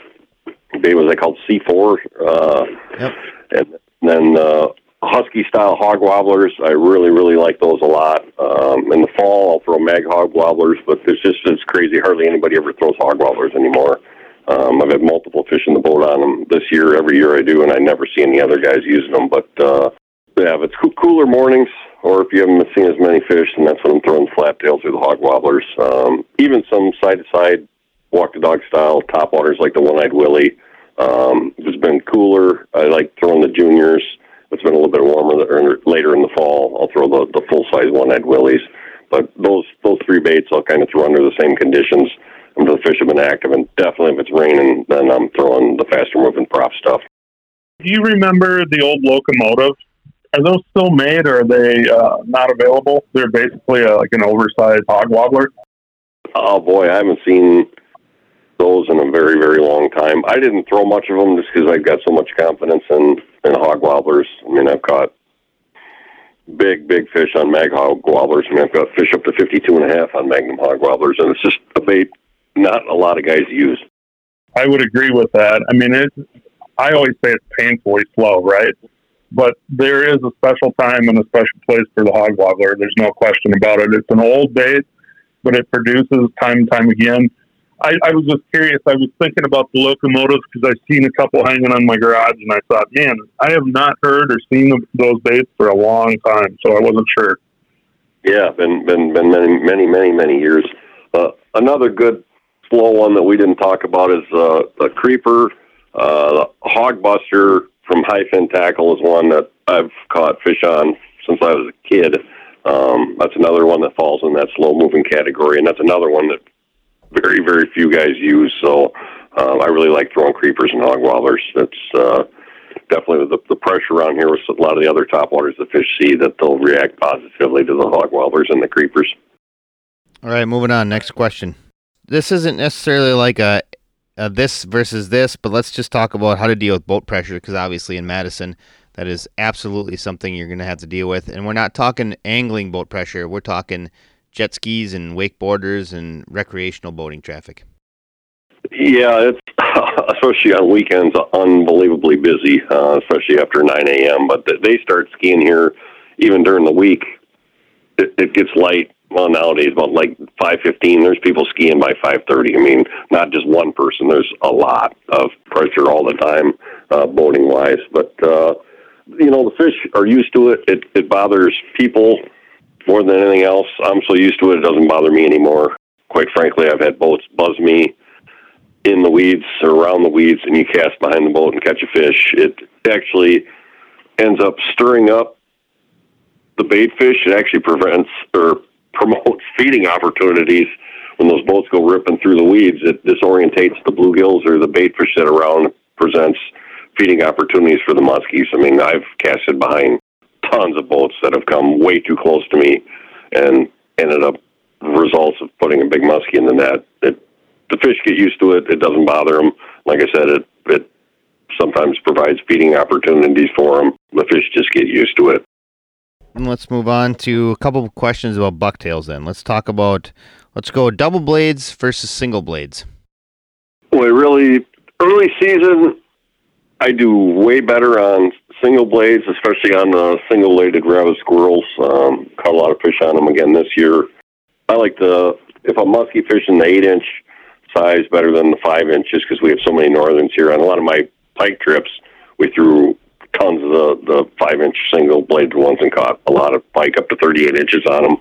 They was they called C four. Uh, Yep. and then uh, husky style hog wobblers. I really really like those a lot. Um, in the fall, I'll throw mag hog wobblers, but it's just it's crazy. Hardly anybody ever throws hog wobblers anymore. Um, I've had multiple fish in the boat on them this year. Every year I do, and I never see any other guys using them. But uh, yeah, if it's coo- cooler mornings, or if you haven't seen as many fish, then that's when I'm throwing flap tails or the hog wobblers. Um, even some side to side, walk the dog style top waters like the one eyed willie. Um, if it's been cooler, I like throwing the juniors. It's been a little bit warmer or later in the fall, I'll throw the, the full size one eyed willies. But those those three baits I'll kind of throw under the same conditions until the fish have been active. And definitely if it's raining, then I'm throwing the faster moving prop stuff. Do you remember the old locomotive? Are those still made or are they uh, not available? They're basically uh, like an oversized hog wobbler. Oh boy, I haven't seen those in a very, very long time. I didn't throw much of them just because I've got so much confidence in in hog wobblers. I mean, I've caught big, big fish on mag hog wobblers. I mean, I've got fish up to fifty-two and a half on magnum hog wobblers, and it's just a bait not a lot of guys use. I would agree with that. I mean, it. I always say it's painfully slow, right? But there is a special time and a special place for the hog wobbler. There's no question about it. It's an old bait, but it produces time and time again. I, I was just curious. I was thinking about the locomotives because I've seen a couple hanging on my garage, and I thought, man, I have not heard or seen those baits for a long time, so I wasn't sure. Yeah, been been been many, many, many, many years. Uh, another good slow one that we didn't talk about is uh, the creeper. Uh, the hog buster from fin tackle is one that I've caught fish on since I was a kid. Um, that's another one that falls in that slow moving category, and that's another one that very very few guys use. So um, I really like throwing creepers and hog wobblers. That's uh, definitely the, the pressure around here with a lot of the other top waters the fish see that they'll react positively to the hog wobblers and the creepers. All right, moving on. Next question. This isn't necessarily like a, a this versus this, but let's just talk about how to deal with boat pressure because obviously in Madison, that is absolutely something you're going to have to deal with. And we're not talking angling boat pressure. We're talking jet skis and wakeboarders and recreational boating traffic. Yeah, it's especially on weekends unbelievably busy, uh, especially after 9 a.m. But th- they start skiing here even during the week. It, it gets light. Well, nowadays about like 5:15. There's people skiing by 5:30. I mean, not just one person. There's a lot of pressure all the time, uh, boating wise. But uh, you know, the fish are used to it. It it bothers people more than anything else. I'm so used to it, it doesn't bother me anymore. Quite frankly, I've had boats buzz me in the weeds or around the weeds, and you cast behind the boat and catch a fish. It actually ends up stirring up the bait fish. It actually prevents or promotes feeding opportunities when those boats go ripping through the weeds. It disorientates the bluegills or the bait fish that are around, presents feeding opportunities for the muskies. I mean, I've casted behind tons of boats that have come way too close to me and ended up results of putting a big muskie in the net. It, the fish get used to it. It doesn't bother them. Like I said, it it sometimes provides feeding opportunities for them. The fish just get used to it. And let's move on to a couple of questions about bucktails then. Let's talk about let's go double blades versus single blades. Well, really early season I do way better on single blades, especially on the single bladed Rabid Squirrels. Um, caught a lot of fish on them again this year. I like the if I'm musky fishing the eight inch size better than the five inch, just because we have so many northerns here. On a lot of my pike trips, we threw tons of the, the five inch single bladed ones and caught a lot of pike up to 38 inches on them.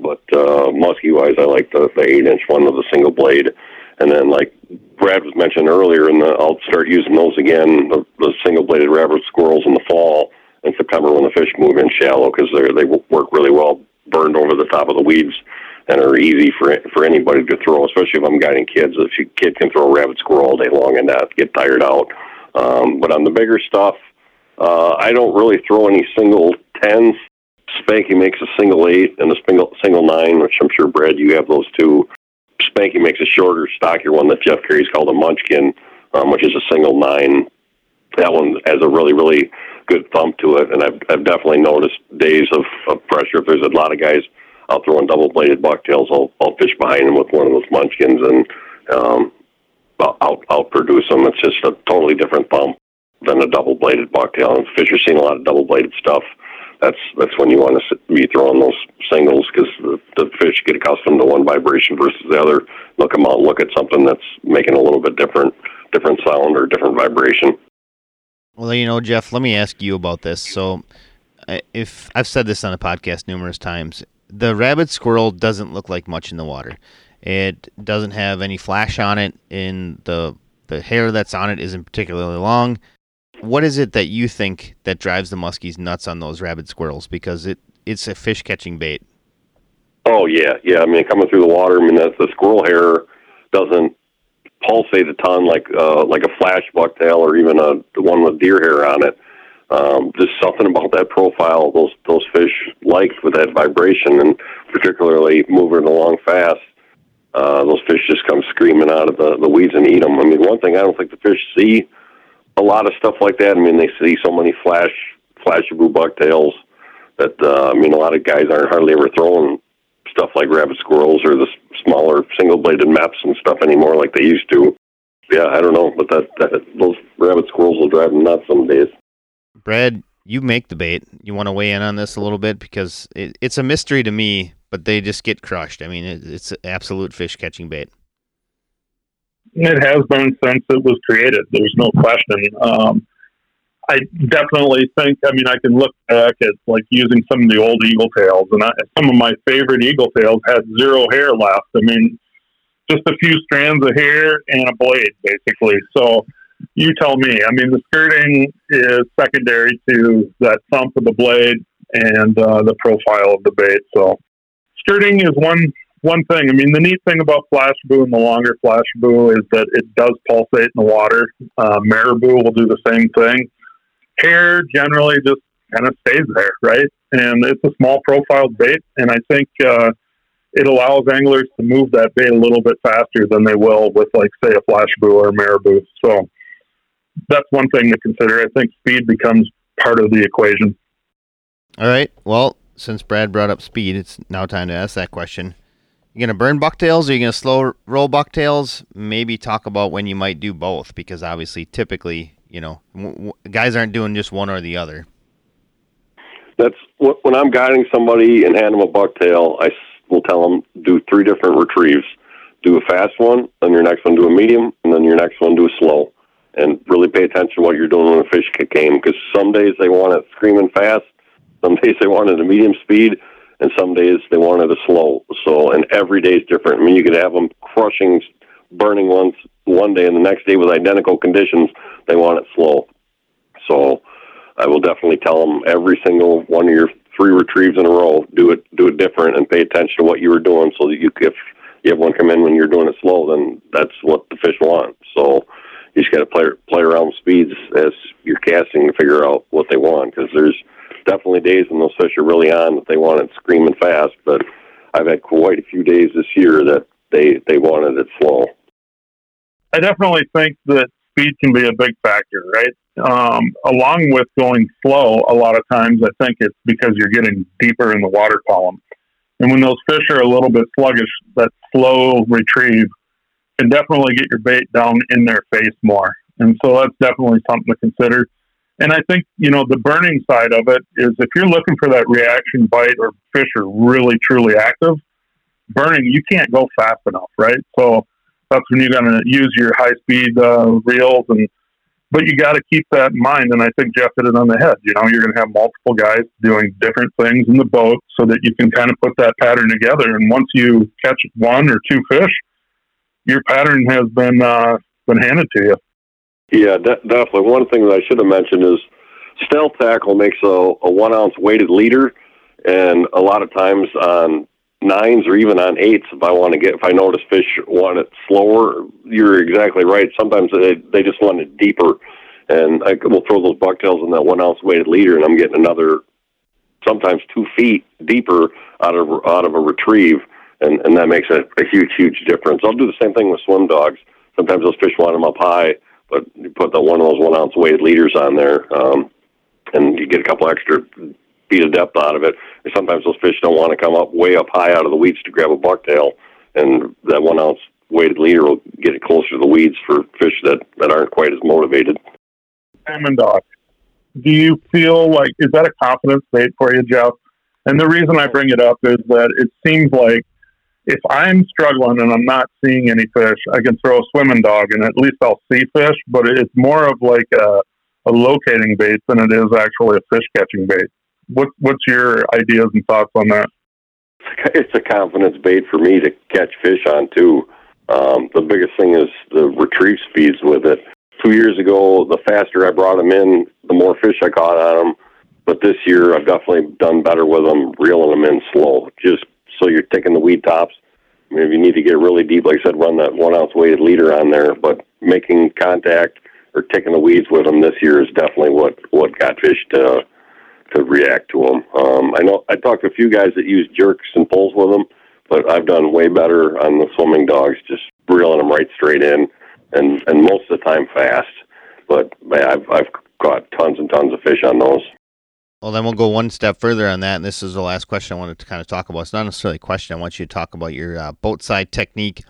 But uh, muskie wise, I like the, the eight inch one with the single blade. And then, like Brad was mentioned earlier, and I'll start using those again, the, the single bladed Rabid Squirrels in the fall in September when the fish move in shallow because they they work really well burned over the top of the weeds and are easy for for anybody to throw, especially if I'm guiding kids. If your kid can throw a Rabid Squirrel all day long and not get tired out. Um, but on the bigger stuff, uh, I don't really throw any single tens. Spanky makes a single eight and a single single nine, which I'm sure Brad you have those two. Spanky makes a shorter, stockier one that Jeff carries called a Munchkin, um, which is a single nine. That one has a really really good thump to it, and I've I've definitely noticed days of, of pressure. If there's a lot of guys out throwing double bladed bucktails, I'll I'll fish behind them with one of those Munchkins and um, I'll I'll produce them. It's just a totally different thump than a double bladed bucktail. And fish are seeing a lot of double bladed stuff. That's that's when you want to be throwing those singles because the, the fish get accustomed to one vibration versus the other. They'll come out and look at something that's making a little bit different different sound or different vibration. Well, you know, Jeff, let me ask you about this. So, if I've said this on the podcast numerous times, the Rabid Squirrel doesn't look like much in the water. It doesn't have any flash on it, and the the hair that's on it isn't particularly long. What is it that you think that drives the muskies nuts on those Rabid Squirrels? Because it it's a fish catching bait. Oh yeah, yeah. I mean, coming through the water, I mean, the, the squirrel hair doesn't pulsate a ton like uh, like a flash bucktail or even a the one with deer hair on it. Um, just something about that profile those those fish like with that vibration, and particularly moving along fast. Uh, those fish just come screaming out of the, the weeds and eat them. I mean, one thing I don't think the fish see a lot of stuff like that. I mean, they see so many flash Flashabou bucktails that uh, I mean, a lot of guys aren't hardly ever throwing stuff like Rabid Squirrels or the smaller single bladed maps and stuff anymore like they used to. Yeah, I don't know, but that, that those Rabid Squirrels will drive them nuts some days. Brad, you make the bait. You want to weigh in on this a little bit because it, it's a mystery to me, but they just get crushed. I mean, it, it's absolute fish catching bait. It has been since it was created. There's no question. Um, I definitely think. I mean, I can look back at like using some of the old eagle tails, and I, some of my favorite eagle tails had zero hair left. I mean, just a few strands of hair and a blade, basically. So, you tell me. I mean, the skirting is secondary to that thump of the blade and uh, the profile of the bait. So, skirting is one one thing. I mean, the neat thing about Flashabou and the longer Flashabou is that it does pulsate in the water. Uh, Marabou will do the same thing hair generally just kind of stays there, right? And it's a small profile bait, and I think uh, it allows anglers to move that bait a little bit faster than they will with, like, say, a Flashabou or a marabou. So that's one thing to consider. I think speed becomes part of the equation. All right. Well, since Brad brought up speed, it's now time to ask that question. You gonna burn bucktails? Or are you gonna slow roll bucktails? Maybe talk about when you might do both, because obviously, typically, you know, w- w- guys aren't doing just one or the other. That's when I'm guiding somebody and hand them a bucktail. I will tell them do three different retrieves. Do a fast one, then your next one do a medium, and then your next one do a slow. And really pay attention to what you're doing when a fish came, because some days they want it screaming fast, some days they want it at a medium speed, and some days they want it a slow. So, and every day is different. I mean, you could have them crushing, burning ones one day, and the next day with identical conditions, they want it slow. So I will definitely tell them every single one of your three retrieves in a row, do it do it different and pay attention to what you were doing so that you if you have one come in when you're doing it slow, then that's what the fish want. So you just got to play play around with speeds as you're casting to figure out what they want because there's definitely days when those fish are really on that they want it screaming fast, but I've had quite a few days this year that they they wanted it slow. I definitely think that speed can be a big factor, right? Um, along with going slow, a lot of times I think it's because you're getting deeper in the water column. And when those fish are a little bit sluggish, that slow retrieve can definitely get your bait down in their face more. And so that's definitely something to consider. And I think, you know, the burning side of it is if you're looking for that reaction bite or fish are really, truly active, burning, you can't go fast enough, right? So that's when you're going to use your high speed uh, reels and but you got to keep that in mind. And I think Jeff hit it on the head. You know, you're going to have multiple guys doing different things in the boat so that you can kind of put that pattern together. And once you catch one or two fish, your pattern has been uh, been handed to you. Yeah, de- definitely. One thing that I should have mentioned is stealth tackle makes a, a one ounce weighted leader, and a lot of times on nines or even on eights, if I want to get, if I notice fish want it slower, you're exactly right. Sometimes they they just want it deeper, and I will throw those bucktails in that one ounce weighted leader, and I'm getting another, sometimes two feet deeper out of out of a retrieve, and and that makes a, a huge huge difference. I'll do the same thing with swim dogs. Sometimes those fish want them up high, but you put the one of those one ounce weighted leaders on there, um, and you get a couple extra feet of depth out of it. And sometimes those fish don't want to come up way up high out of the weeds to grab a bucktail, and that one ounce weighted leader will get it closer to the weeds for fish that, that aren't quite as motivated. Swimmin' Dawg. Do you feel like is that a confidence bait for you, Jeff? And the reason I bring it up is that it seems like if I'm struggling and I'm not seeing any fish, I can throw a swimming dog and at least I'll see fish, but it's more of like a, a locating bait than it is actually a fish catching bait. What, what's your ideas and thoughts on that? It's a confidence bait for me to catch fish on too. Um, the biggest thing is the retrieve speeds with it. Two years ago, the faster I brought them in, the more fish I caught on them. But this year, I've definitely done better with them, reeling them in slow. Just so you're taking the weed tops. I mean, if you need to get really deep, like I said, run that one ounce weighted leader on there. But making contact or taking the weeds with them this year is definitely what what got fish to to react to them. Um, I know I talked to a few guys that use jerks and pulls with them, but I've done way better on the swimming dogs, just reeling them right straight in, and and most of the time fast. But man, I've I've caught tons and tons of fish on those. Well, then we'll go one step further on that, and this is the last question I wanted to kind of talk about. It's not necessarily a question. I want you to talk about your uh, boat side technique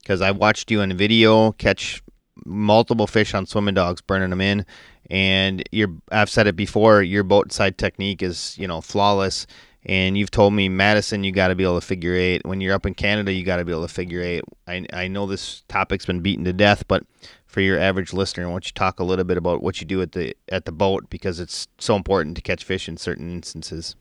because I watched you in a video catch multiple fish on swimming dogs, burning them in, and your I've said it before. Your boat side technique is you know flawless, and you've told me Madison, you got to be able to figure eight. When you're up in Canada, you got to be able to figure eight. I I know this topic's been beaten to death, but for your average listener, why don't you talk a little bit about what you do at the at the boat because it's so important to catch fish in certain instances.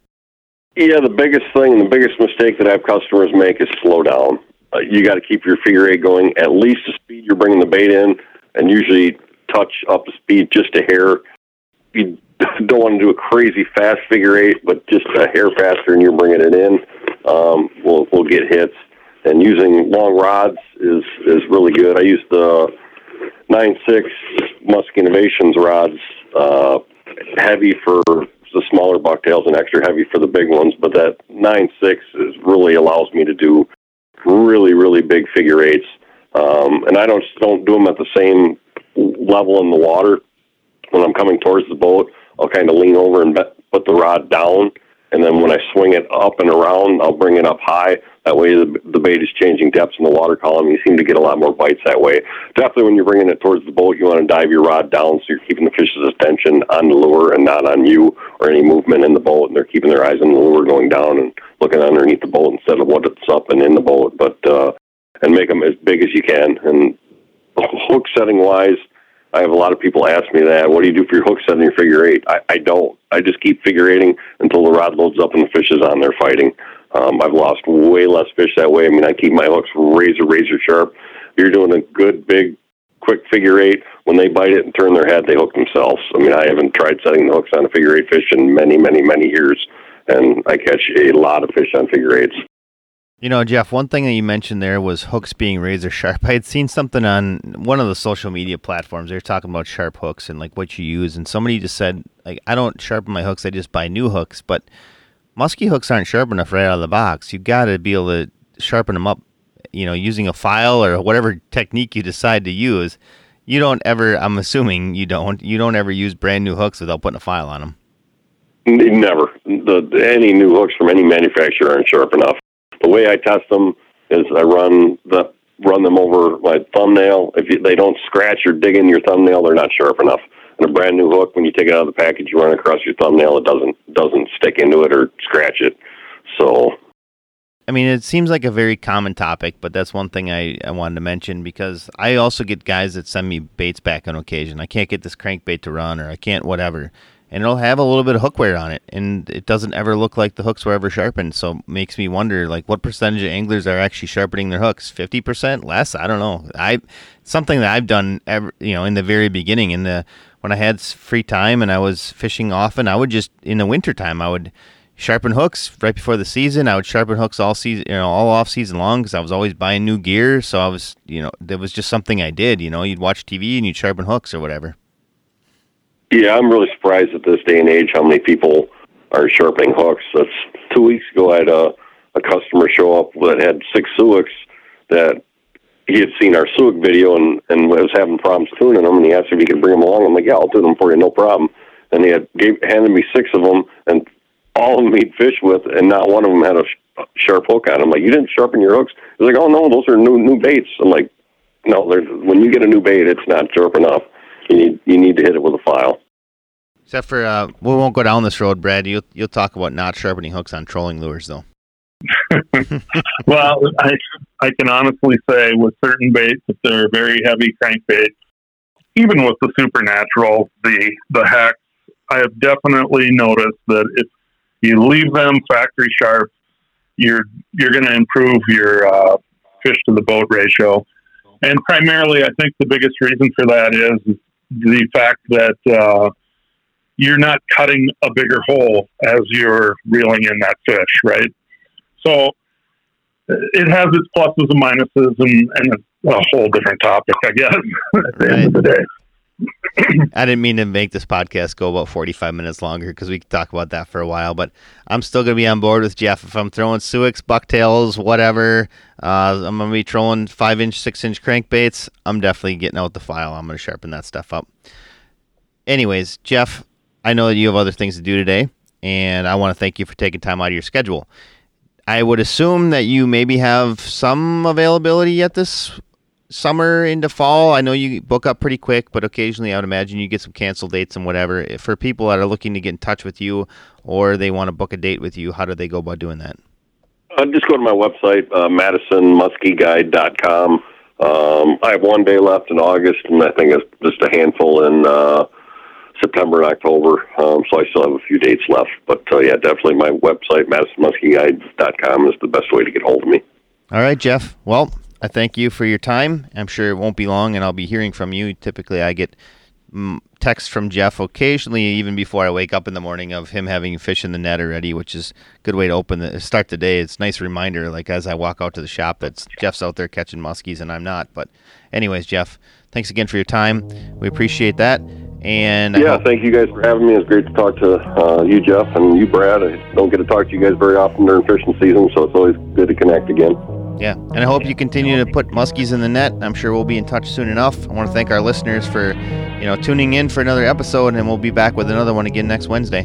Yeah, the biggest thing, the biggest mistake that I have customers make is slow down. Uh, you got to keep your figure eight going at least the speed you're bringing the bait in, and usually touch up the speed just a hair. You don't want to do a crazy fast figure eight, but just a hair faster, and you're bringing it in. Um, we'll we'll get hits. And using long rods is is really good. I use the nine six Musky Innovations rods, uh, heavy for the smaller bucktails and extra heavy for the big ones. But that nine six is really allows me to do really really big figure eights. Um, and I don't don't do them at the same level in the water. When I'm coming towards the boat, I'll kind of lean over and put the rod down and then when I swing it up and around, I'll bring it up high. That way, the, bait is changing depths in the water column. You seem to get a lot more bites that way. Definitely, when you're bringing it towards the boat, you want to dive your rod down so you're keeping the fish's attention on the lure and not on you or any movement in the boat. And they're keeping their eyes on the lure going down and looking underneath the boat instead of what's up and in the boat. But uh, and make them as big as you can. And hook setting wise, I have a lot of people ask me that. What do you do for your hook set and your figure eight? I, I don't. I just keep figure eighting until the rod loads up and the fish is on there fighting. Um, I've lost way less fish that way. I mean, I keep my hooks razor, razor sharp. You're doing a good, big, quick figure eight. When they bite it and turn their head, they hook themselves. I mean, I haven't tried setting the hooks on a figure eight fish in many, many, many years, and I catch a lot of fish on figure eights. You know, Jeff, one thing that you mentioned there was hooks being razor sharp. I had seen something on one of the social media platforms. They were talking about sharp hooks and like what you use, and somebody just said, like, I don't sharpen my hooks, I just buy new hooks. But musky hooks aren't sharp enough right out of the box. You've got to be able to sharpen them up, you know, using a file or whatever technique you decide to use. You don't ever, I'm assuming you don't, you don't ever use brand new hooks without putting a file on them. Never. The, any new hooks from any manufacturer aren't sharp enough the way I test them is I run the run them over my thumbnail. If you, they don't scratch or dig in your thumbnail, they're not sharp enough. And a brand new hook, when you take it out of the package, you run it across your thumbnail, it doesn't doesn't stick into it or scratch it. So I mean, it seems like a very common topic, but that's one thing I, I wanted to mention because I also get guys that send me baits back on occasion. I can't get this crankbait to run, or I can't whatever, and it'll have a little bit of hook wear on it, and it doesn't ever look like the hooks were ever sharpened. So makes me wonder, like, what percentage of anglers are actually sharpening their hooks? Fifty percent, less? I don't know. I something that I've done, ever, you know, in the very beginning, in the when I had free time and I was fishing often, I would just in the wintertime, I would sharpen hooks right before the season. I would sharpen hooks all season, you know, all off season long because I was always buying new gear. So I was, you know, that was just something I did. You know, you'd watch TV and you'd sharpen hooks or whatever. Yeah, I'm really surprised at this day and age how many people are sharpening hooks. That's two weeks ago. I had a, a customer show up that had six Suicks that he had seen our Suick video and and was having problems tuning them, and he asked if he could bring them along. I'm like, yeah, I'll do them for you, no problem. And he had gave handed me six of them, and all of them he'd fish with, and not one of them had a sh- sharp hook on. I'm like, you didn't sharpen your hooks? He's like, oh no, those are new new baits. I'm like, no, there's when you get a new bait, it's not sharp enough. You need you need to hit it with a file. Except for uh, we won't go down this road, Brad. You'll you'll talk about not sharpening hooks on trolling lures, though. well, I I can honestly say with certain baits, if they're very heavy crankbaits, even with the supernatural, the the hex, I have definitely noticed that if you leave them factory sharp, you're you're going to improve your uh, fish to the boat ratio. And primarily, I think the biggest reason for that is the fact that uh, you're not cutting a bigger hole as you're reeling in that fish, right? So it has its pluses and minuses, and, and a whole different topic, I guess, at the right. end of the day. I didn't mean to make this podcast go about 45 minutes longer because we could talk about that for a while, but I'm still going to be on board with Jeff. If I'm throwing Suicks, bucktails, whatever, uh, I'm going to be trolling 5 inch, 6 inch crankbaits. I'm definitely getting out the file. I'm going to sharpen that stuff up. Anyways, Jeff, I know that you have other things to do today, and I want to thank you for taking time out of your schedule. I would assume that you maybe have some availability yet this summer into fall. I know you book up pretty quick, but occasionally I would imagine you get some cancel dates and whatever. For people that are looking to get in touch with you or they want to book a date with you, how do they go about doing that? Uh, just go to my website, uh, madisonmuskieguide.com. Um, I have one day left in August, and I think it's just a handful in uh, September and October. Um, so I still have a few dates left. But uh, yeah, definitely my website, madisonmuskieguide.com, is the best way to get hold of me. All right, Jeff. Well, I thank you for your time. I'm sure it won't be long, and I'll be hearing from you. Typically, I get mm, texts from Jeff occasionally, even before I wake up in the morning, of him having fish in the net already, which is a good way to open the start the day. It's a nice reminder, like as I walk out to the shop, that Jeff's out there catching muskies and I'm not. But, anyways, Jeff, thanks again for your time. We appreciate that. And yeah, thank you guys for having me. It's great to talk to uh, you, Jeff, and you, Brad. I don't get to talk to you guys very often during fishing season, so it's always good to connect again. Yeah, and I hope you continue to put muskies in the net. I'm sure we'll be in touch soon enough. I want to thank our listeners for, you know, tuning in for another episode, and we'll be back with another one again next Wednesday.